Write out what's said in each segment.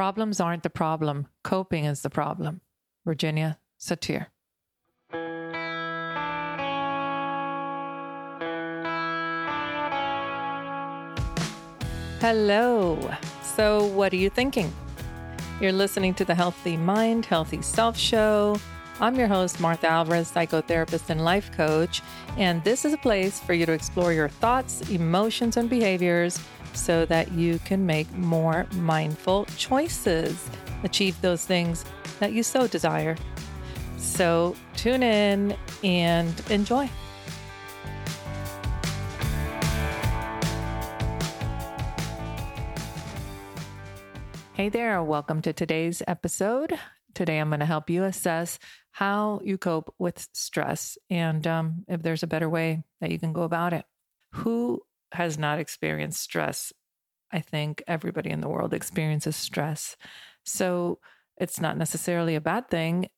Problems aren't the problem, coping is the problem. Virginia Satir. Hello. So, what are you thinking? You're listening to the Healthy Mind, Healthy Self show. I'm your host, Martha Alvarez, psychotherapist and life coach. And this is a place for you to explore your thoughts, emotions, and behaviors so that you can make more mindful choices, achieve those things that you so desire. So, tune in and enjoy. Hey there, welcome to today's episode. Today, I'm going to help you assess how you cope with stress and um, if there's a better way that you can go about it. Who has not experienced stress? I think everybody in the world experiences stress. So it's not necessarily a bad thing,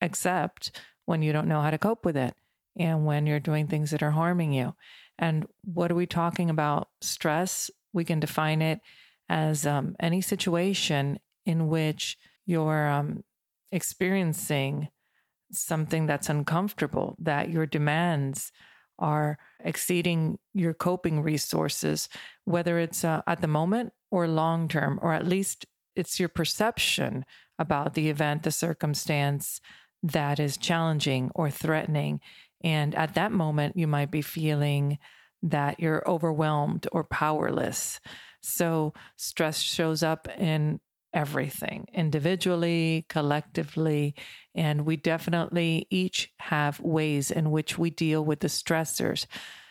except when you don't know how to cope with it and when you're doing things that are harming you. And what are we talking about? Stress, we can define it as um, any situation in which you're um, experiencing something that's uncomfortable, that your demands are exceeding your coping resources, whether it's uh, at the moment or long term, or at least it's your perception about the event, the circumstance that is challenging or threatening. And at that moment, you might be feeling that you're overwhelmed or powerless. So stress shows up in everything, individually, collectively, and we definitely each have ways in which we deal with the stressors.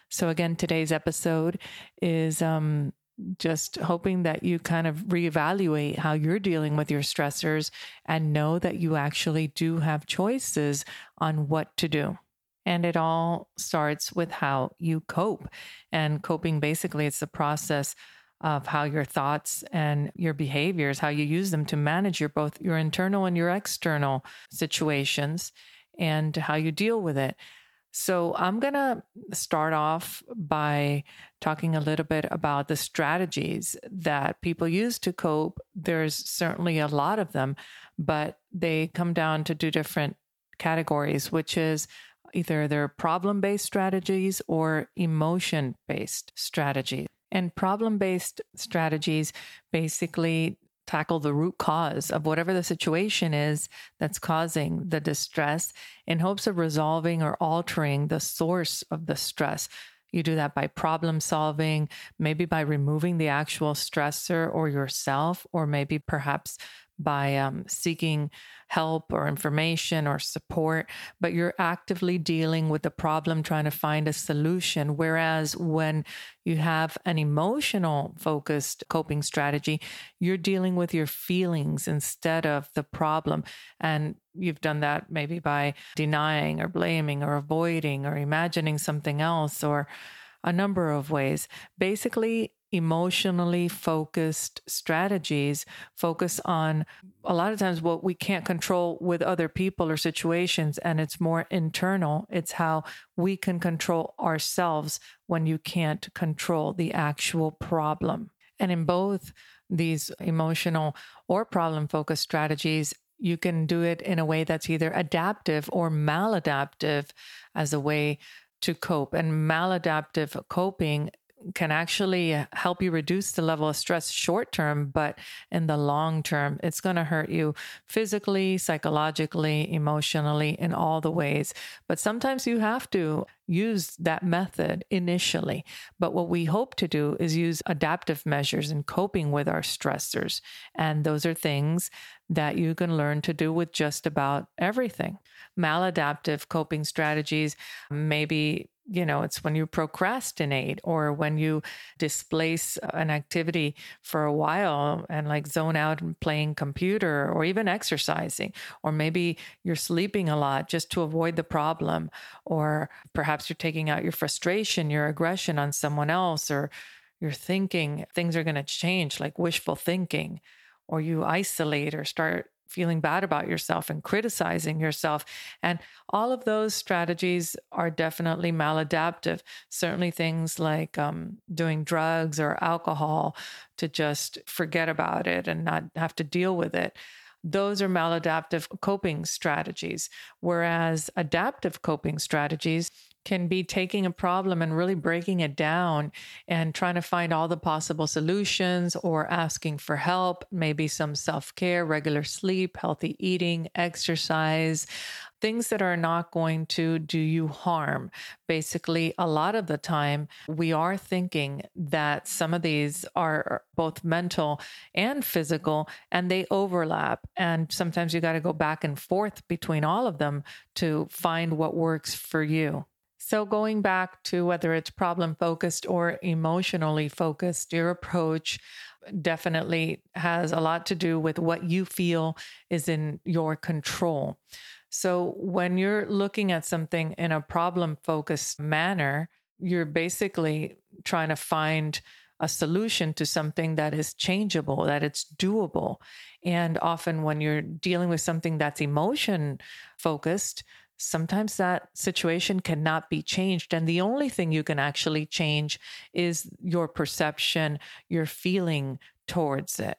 So again, today's episode is um, just hoping that you kind of reevaluate how you're dealing with your stressors and know that you actually do have choices on what to do. And it all starts with how you cope. And coping basically, it's the process of how your thoughts and your behaviors, how you use them to manage your both your internal and your external situations and how you deal with it. So, I'm going to start off by talking a little bit about the strategies that people use to cope. There's certainly a lot of them, but they come down to two different categories, which is either they're problem based strategies or emotion based strategies. And problem based strategies basically tackle the root cause of whatever the situation is that's causing the distress in hopes of resolving or altering the source of the stress. You do that by problem solving, maybe by removing the actual stressor or yourself, or maybe perhaps by um, seeking help or information or support, but you're actively dealing with the problem, trying to find a solution. Whereas when you have an emotional focused coping strategy, you're dealing with your feelings instead of the problem. And you've done that maybe by denying or blaming or avoiding or imagining something else or a number of ways. Basically, emotionally focused strategies focus on a lot of times what we can't control with other people or situations and it's more internal it's how we can control ourselves when you can't control the actual problem and in both these emotional or problem focused strategies you can do it in a way that's either adaptive or maladaptive as a way to cope. And maladaptive coping can actually help you reduce the level of stress short term, but in the long term, it's going to hurt you physically, psychologically, emotionally, in all the ways. But sometimes you have to use that method initially. But what we hope to do is use adaptive measures in coping with our stressors. And those are things that you can learn to do with just about everything. Maladaptive coping strategies, maybe you know, it's when you procrastinate or when you displace an activity for a while and like zone out and playing computer or even exercising. Or maybe you're sleeping a lot just to avoid the problem. Or perhaps you're taking out your frustration, your aggression on someone else, or you're thinking things are going to change, like wishful thinking. Or you isolate or start feeling bad about yourself and criticizing yourself. And all of those strategies are definitely maladaptive. Certainly, things like um, doing drugs or alcohol to just forget about it and not have to deal with it those are maladaptive coping strategies. Whereas adaptive coping strategies can be taking a problem and really breaking it down and trying to find all the possible solutions or asking for help, maybe some self care, regular sleep, healthy eating, exercise, things that are not going to do you harm. Basically, a lot of the time, we are thinking that some of these are both mental and physical, and they overlap. And sometimes you got to go back and forth between all of them to find what works for you. So, going back to whether it's problem focused or emotionally focused, your approach definitely has a lot to do with what you feel is in your control. So, when you're looking at something in a problem focused manner, you're basically trying to find a solution to something that is changeable, that it's doable. And often, when you're dealing with something that's emotion focused, sometimes that situation cannot be changed. And the only thing you can actually change is your perception, your feeling towards it.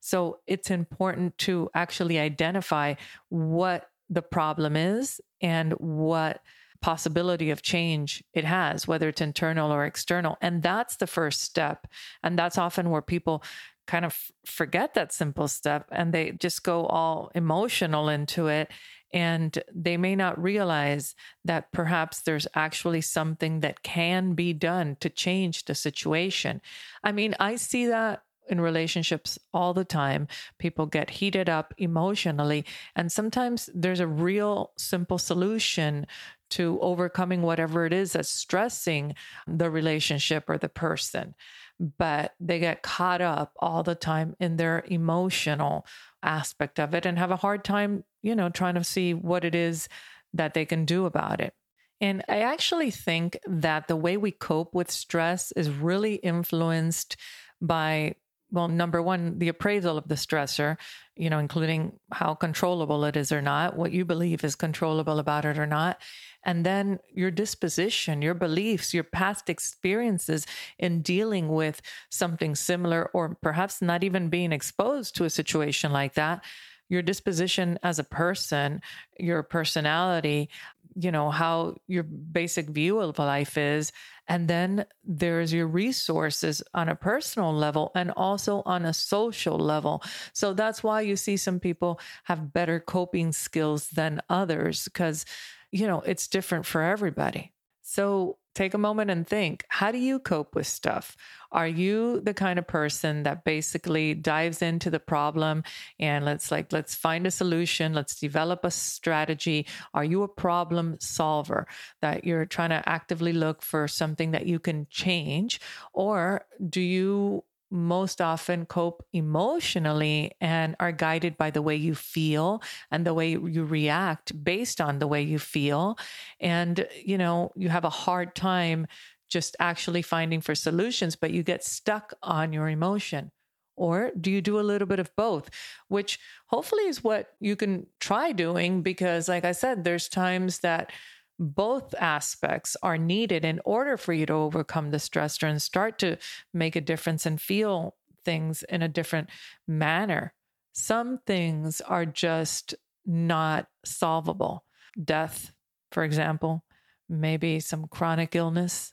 So it's important to actually identify what the problem is and what possibility of change it has, whether it's internal or external. And that's the first step. And that's often where people kind of forget that simple step and they just go all emotional into it and they may not realize that perhaps there's actually something that can be done to change the situation. I mean, I see that in relationships all the time. People get heated up emotionally, and sometimes there's a real simple solution to overcoming whatever it is that's stressing the relationship or the person. But they get caught up all the time in their emotional aspect of it and have a hard time, you know, trying to see what it is that they can do about it. And I actually think that the way we cope with stress is really influenced by well, number one, the appraisal of the stressor, you know, including how controllable it is or not, what you believe is controllable about it or not. And then your disposition, your beliefs, your past experiences in dealing with something similar, or perhaps not even being exposed to a situation like that. Your disposition as a person, your personality, you know, how your basic view of life is. And then there's your resources on a personal level and also on a social level. So that's why you see some people have better coping skills than others because, you know, it's different for everybody. So take a moment and think how do you cope with stuff? Are you the kind of person that basically dives into the problem and let's like, let's find a solution, let's develop a strategy? Are you a problem solver that you're trying to actively look for something that you can change? Or do you most often cope emotionally and are guided by the way you feel and the way you react based on the way you feel. And, you know, you have a hard time just actually finding for solutions, but you get stuck on your emotion. Or do you do a little bit of both, which hopefully is what you can try doing? Because, like I said, there's times that both aspects are needed in order for you to overcome the stressor and start to make a difference and feel things in a different manner. Some things are just not solvable. Death, for example, maybe some chronic illness.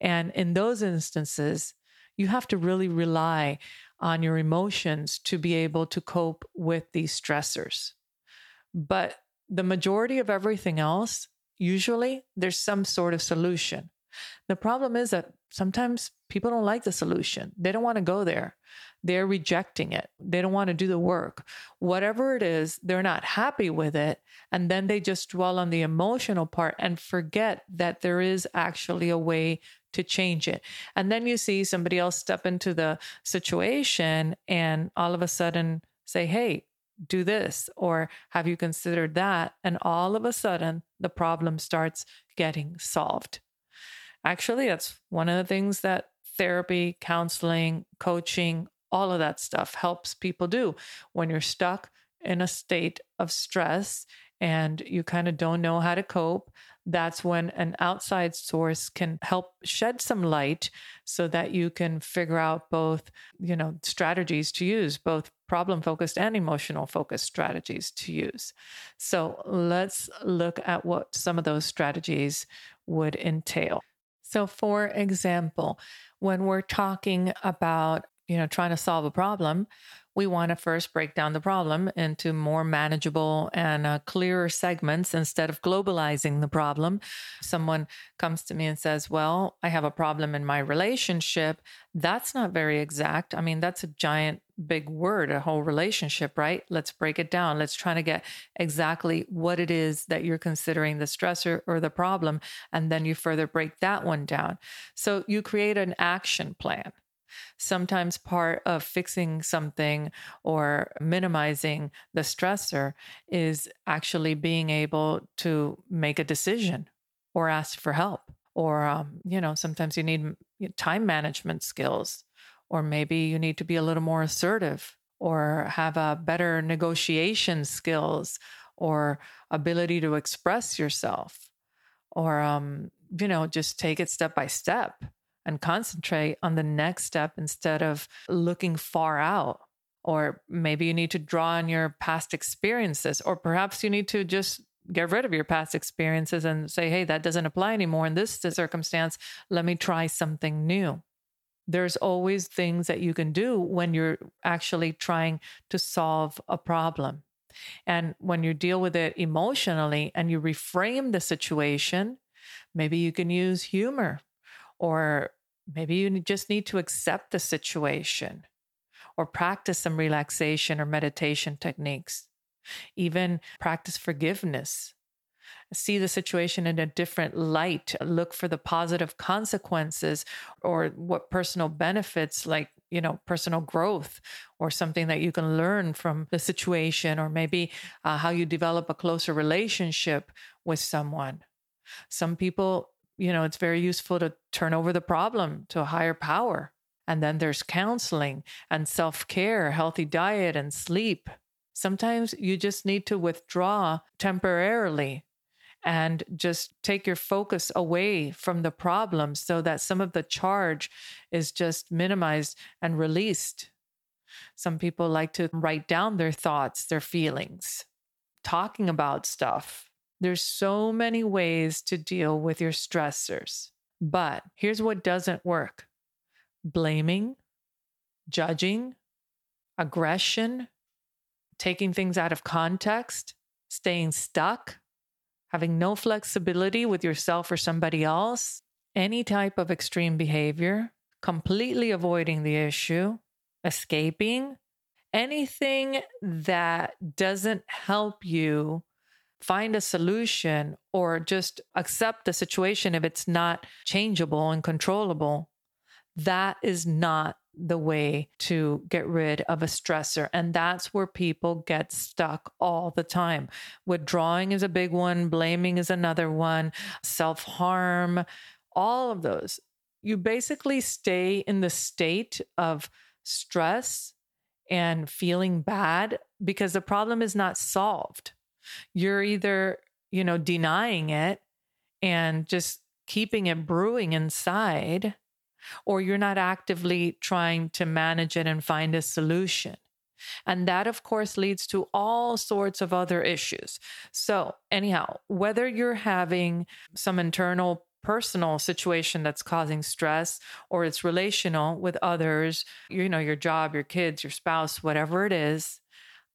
And in those instances, you have to really rely on your emotions to be able to cope with these stressors. But the majority of everything else usually there's some sort of solution. The problem is that sometimes people don't like the solution. They don't want to go there. They're rejecting it. They don't want to do the work. Whatever it is, they're not happy with it. And then they just dwell on the emotional part and forget that there is actually a way to change it. And then you see somebody else step into the situation and all of a sudden say, Hey, do this or have you considered that? And all of a sudden the problem starts getting solved. Actually that's one of the things that therapy counseling coaching all of that stuff helps people do. When you're stuck in a state of stress and you kind of don't know how to cope, that's when an outside source can help shed some light so that you can figure out both, you know, strategies to use, both problem focused and emotional focused strategies to use. So let's look at what some of those strategies would entail. So, for example, when we're talking about, you know, trying to solve a problem, we want to first break down the problem into more manageable and uh, clearer segments instead of globalizing the problem. Someone comes to me and says, Well, I have a problem in my relationship. That's not very exact. I mean, that's a giant, big word, a whole relationship, right? Let's break it down. Let's try to get exactly what it is that you're considering the stressor or the problem. And then you further break that one down. So you create an action plan sometimes part of fixing something or minimizing the stressor is actually being able to make a decision or ask for help. Or, um, you know, sometimes you need time management skills, or maybe you need to be a little more assertive or have a better negotiation skills or ability to express yourself or um, you know just take it step by step and concentrate on the next step instead of looking far out. Or maybe you need to draw on your past experiences, or perhaps you need to just get rid of your past experiences and say, hey, that doesn't apply anymore in this circumstance. Let me try something new. There's always things that you can do when you're actually trying to solve a problem. And when you deal with it emotionally and you reframe the situation, maybe you can use humor or maybe you just need to accept the situation or practice some relaxation or meditation techniques. Even practice forgiveness. See the situation in a different light. Look for the positive consequences or what personal benefits, like, you know, personal growth or something that you can learn from the situation, or maybe uh, how you develop a closer relationship with someone. Some people you know, it's very useful to turn over the problem to a higher power. And then there's counseling and self care, healthy diet, and sleep. Sometimes you just need to withdraw temporarily and just take your focus away from the problem so that some of the charge is just minimized and released. Some people like to write down their thoughts, their feelings, talking about stuff there's so many ways to deal with your stressors. But here's what doesn't work blaming, judging, aggression, taking things out of context, staying stuck, having no flexibility with yourself or somebody else, any type of extreme behavior, completely avoiding the issue, escaping, anything that doesn't help you find a solution or just accept the situation if it's not changeable and controllable, that is not the way to get rid of a stressor. And that's where people get stuck all the time. Withdrawing is a big one, blaming is another one, self harm, all of those. You basically stay in the state of stress and feeling bad because the problem is not solved. You're either, you know, denying it and just keeping it brewing inside, or you're not actively trying to manage it and find a solution. And that, of course, leads to all sorts of other issues. So, anyhow, whether you're having some internal personal situation that's causing stress or it's relational with others, you know, your job, your kids, your spouse, whatever it is,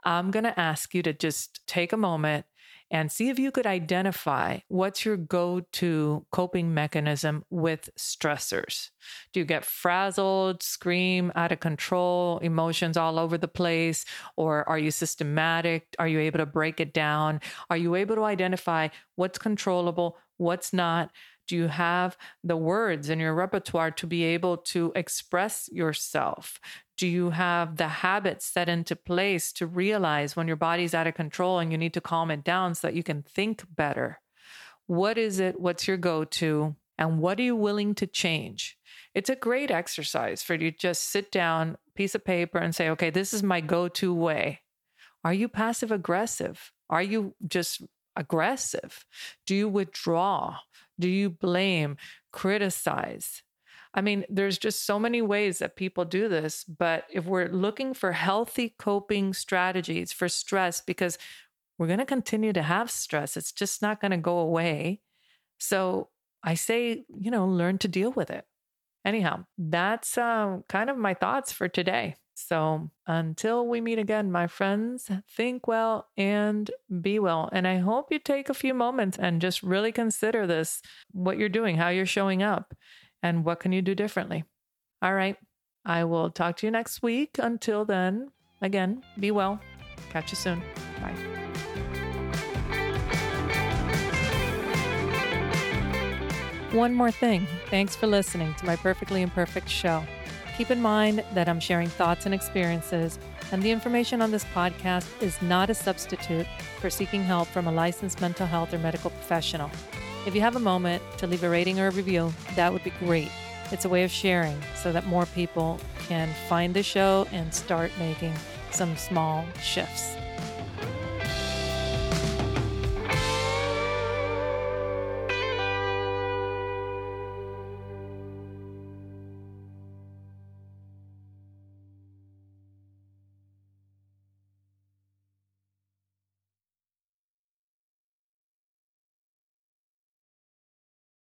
I'm going to ask you to just take a moment and see if you could identify what's your go to coping mechanism with stressors. Do you get frazzled, scream, out of control, emotions all over the place? Or are you systematic? Are you able to break it down? Are you able to identify what's controllable, what's not? Do you have the words in your repertoire to be able to express yourself? Do you have the habits set into place to realize when your body's out of control and you need to calm it down so that you can think better? What is it? What's your go to? And what are you willing to change? It's a great exercise for you to just sit down, piece of paper, and say, okay, this is my go to way. Are you passive aggressive? Are you just aggressive? Do you withdraw? Do you blame, criticize? I mean, there's just so many ways that people do this. But if we're looking for healthy coping strategies for stress, because we're going to continue to have stress, it's just not going to go away. So I say, you know, learn to deal with it. Anyhow, that's uh, kind of my thoughts for today. So until we meet again, my friends, think well and be well. And I hope you take a few moments and just really consider this what you're doing, how you're showing up, and what can you do differently. All right. I will talk to you next week. Until then, again, be well. Catch you soon. Bye. One more thing. Thanks for listening to my Perfectly Imperfect show. Keep in mind that I'm sharing thoughts and experiences, and the information on this podcast is not a substitute for seeking help from a licensed mental health or medical professional. If you have a moment to leave a rating or a review, that would be great. It's a way of sharing so that more people can find the show and start making some small shifts.